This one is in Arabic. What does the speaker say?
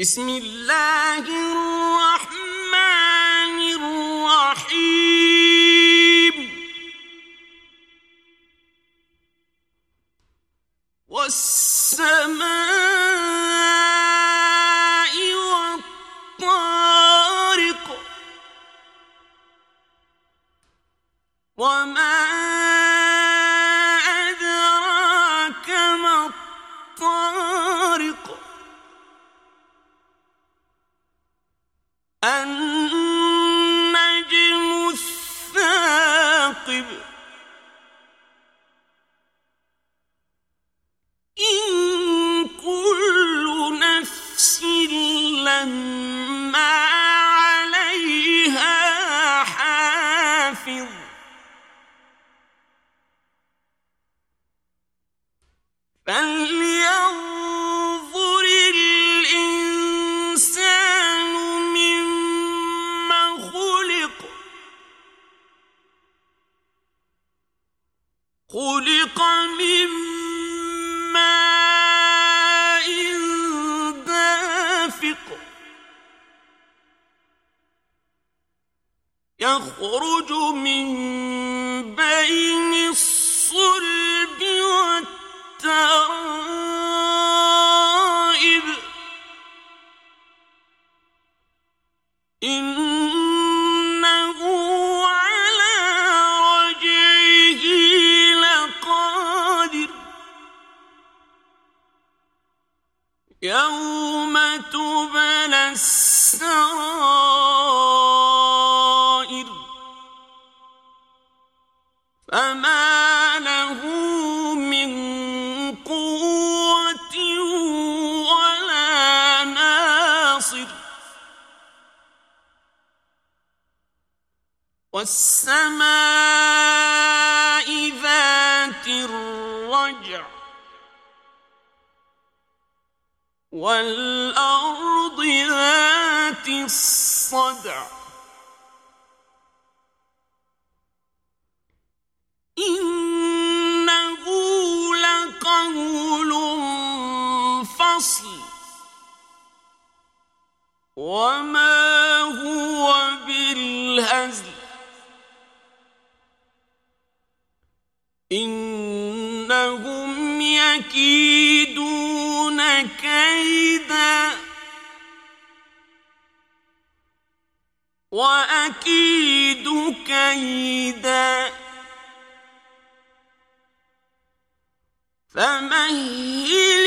بسم الله الرحمن الرحيم. والسماء الثاقب إن كل نفس لما عليها حافظ. فلينظر خلق من ماء دافق. يخرج من بين يوم تبلى السرائر فما له من قوة ولا ناصر والسماء ذات الرجع والأرض ذات الصدع. إنه لقول فصل. وما هو بالهزل. إنهم يكيدون كيدا وأكيد كيدا فمهل